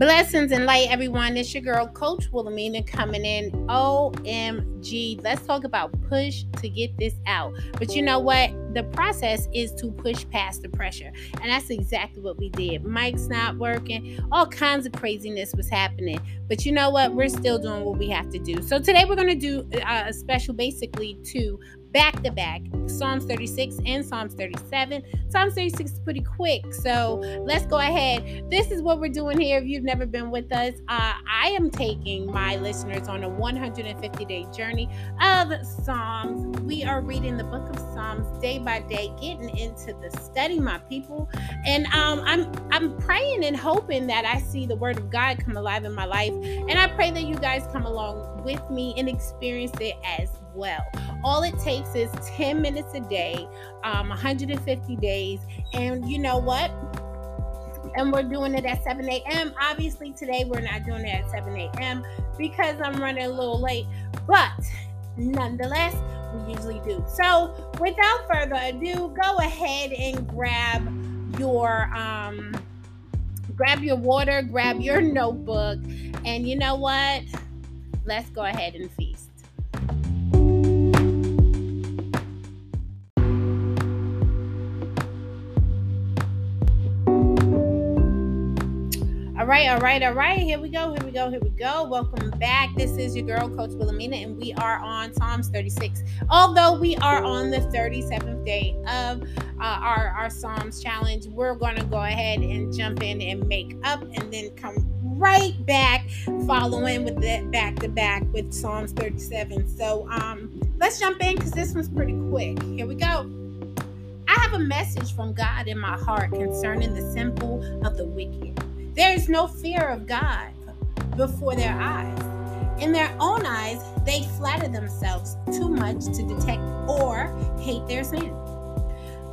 Blessings and light, everyone. It's your girl, Coach Wilhelmina, coming in. OMG. Let's talk about push to get this out. But you know what? The process is to push past the pressure. And that's exactly what we did. Mike's not working. All kinds of craziness was happening. But you know what? We're still doing what we have to do. So today we're going to do uh, a special basically to back to back Psalms 36 and Psalms 37. Psalms 36 is pretty quick, so let's go ahead. This is what we're doing here. If you've never been with us, uh, I am taking my listeners on a 150 day journey of Psalms. We are reading the book of Psalms day by day, getting into the study, my people. And um, I'm I'm praying and hoping that I see the Word of God come alive in my life, and I pray that you guys come along with me and experience it as well. All it takes is 10 minutes a day, um, 150 days. And you know what? And we're doing it at 7 a.m. Obviously, today we're not doing it at 7 a.m. because I'm running a little late. But nonetheless, we usually do. So, without further ado, go ahead and grab your um grab your water, grab your notebook, and you know what? Let's go ahead and feast. Right, all right, all right. Here we go, here we go, here we go. Welcome back. This is your girl, Coach Wilhelmina, and we are on Psalms 36. Although we are on the 37th day of uh, our, our Psalms challenge, we're going to go ahead and jump in and make up and then come right back following with that back to back with Psalms 37. So um, let's jump in because this one's pretty quick. Here we go. I have a message from God in my heart concerning the simple of the wicked. There is no fear of God before their eyes. In their own eyes, they flatter themselves too much to detect or hate their sin.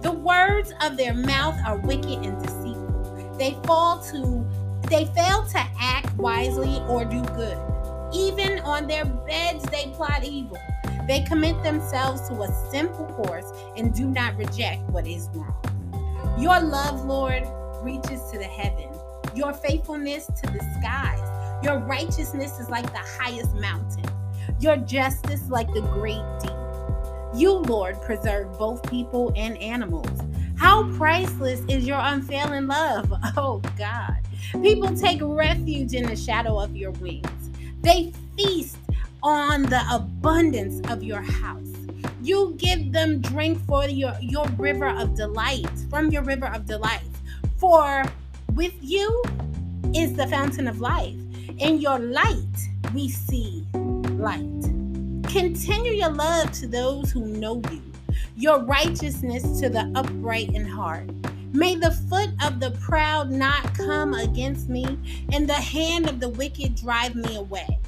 The words of their mouth are wicked and deceitful. They fall to they fail to act wisely or do good. Even on their beds they plot evil. They commit themselves to a simple course and do not reject what is wrong. Your love, Lord, reaches to the heavens your faithfulness to the skies. Your righteousness is like the highest mountain, your justice like the great deep. You, Lord, preserve both people and animals. How priceless is your unfailing love, oh God. People take refuge in the shadow of your wings. They feast on the abundance of your house. You give them drink for your, your river of delight, from your river of delight. For with you is the fountain of life. In your light, we see light. Continue your love to those who know you, your righteousness to the upright in heart. May the foot of the proud not come against me, and the hand of the wicked drive me away.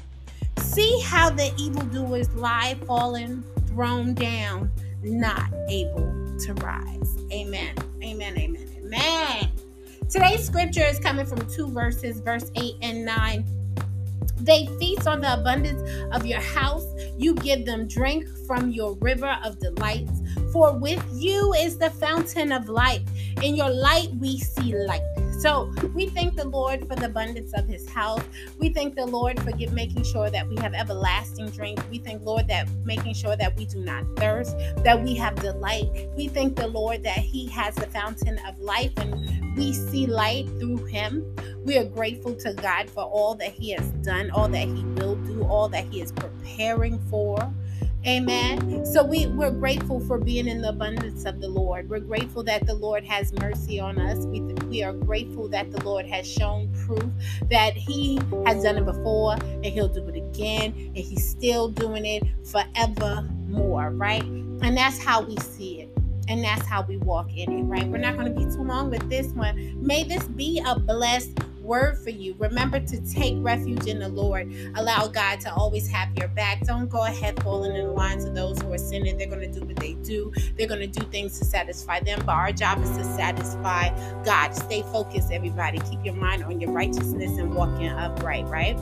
See how the evildoers lie fallen, thrown down, not able to rise. Amen. Amen. Amen. Amen. Today's scripture is coming from two verses, verse 8 and 9. They feast on the abundance of your house. You give them drink from your river of delights. For with you is the fountain of life. In your light, we see light. So we thank the Lord for the abundance of his house. We thank the Lord for get, making sure that we have everlasting drink. We thank Lord that making sure that we do not thirst, that we have delight. We thank the Lord that he has the fountain of life and we see light through him. We are grateful to God for all that he has done, all that he will do, all that he is preparing for. Amen. So we, we're grateful for being in the abundance of the Lord. We're grateful that the Lord has mercy on us. We, we are grateful that the Lord has shown proof that He has done it before and He'll do it again and He's still doing it forevermore, right? And that's how we see it. And that's how we walk in it, right? We're not going to be too long with this one. May this be a blessed word for you. Remember to take refuge in the Lord. Allow God to always have your back. Don't go ahead falling in the lines of those who are sinning. They're going to do what they do, they're going to do things to satisfy them. But our job is to satisfy God. Stay focused, everybody. Keep your mind on your righteousness and walking upright, right?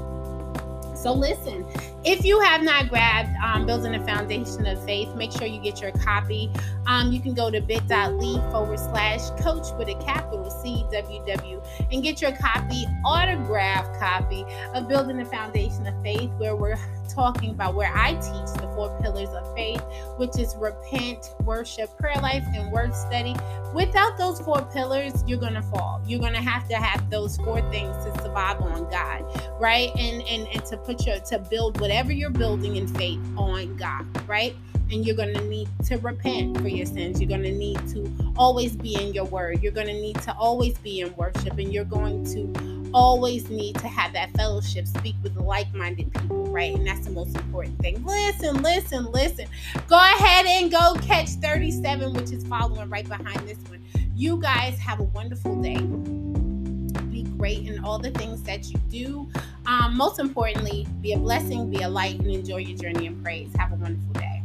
So listen, if you have not grabbed um, Building a Foundation of Faith, make sure you get your copy. Um, you can go to bit.ly forward slash coach with a capital C WW and get your copy, autographed copy of Building a Foundation of Faith, where we're talking about where I teach the four pillars of faith, which is repent, worship, prayer life, and word study. Without those four pillars, you're gonna fall. You're gonna have to have those four things to survive on God, right? And and and to put your to build whatever you're building in faith on God, right? and you're going to need to repent for your sins. You're going to need to always be in your word. You're going to need to always be in worship, and you're going to always need to have that fellowship, speak with like minded people, right? And that's the most important thing. Listen, listen, listen. Go ahead and go catch 37, which is following right behind this one. You guys have a wonderful day. Be great in all the things that you do. Um, most importantly, be a blessing, be a light, and enjoy your journey in praise. Have a wonderful day.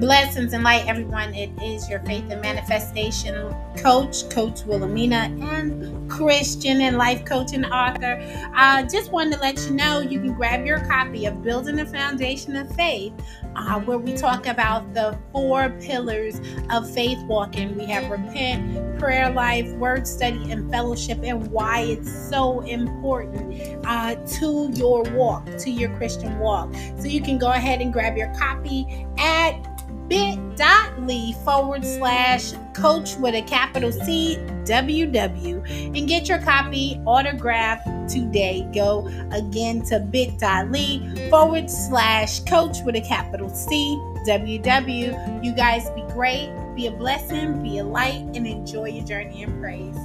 Blessings and light, everyone. It is your faith and manifestation coach, Coach Wilhelmina, and Christian and life coach and author. I uh, just wanted to let you know you can grab your copy of Building a Foundation of Faith, uh, where we talk about the four pillars of faith walking. We have repent, prayer life, word study, and fellowship, and why it's so important uh, to your walk, to your Christian walk. So you can go ahead and grab your copy at bit.ly forward slash coach with a capital C WW and get your copy autographed today. Go again to bit.ly forward slash coach with a capital C WW. You guys be great, be a blessing, be a light, and enjoy your journey in praise.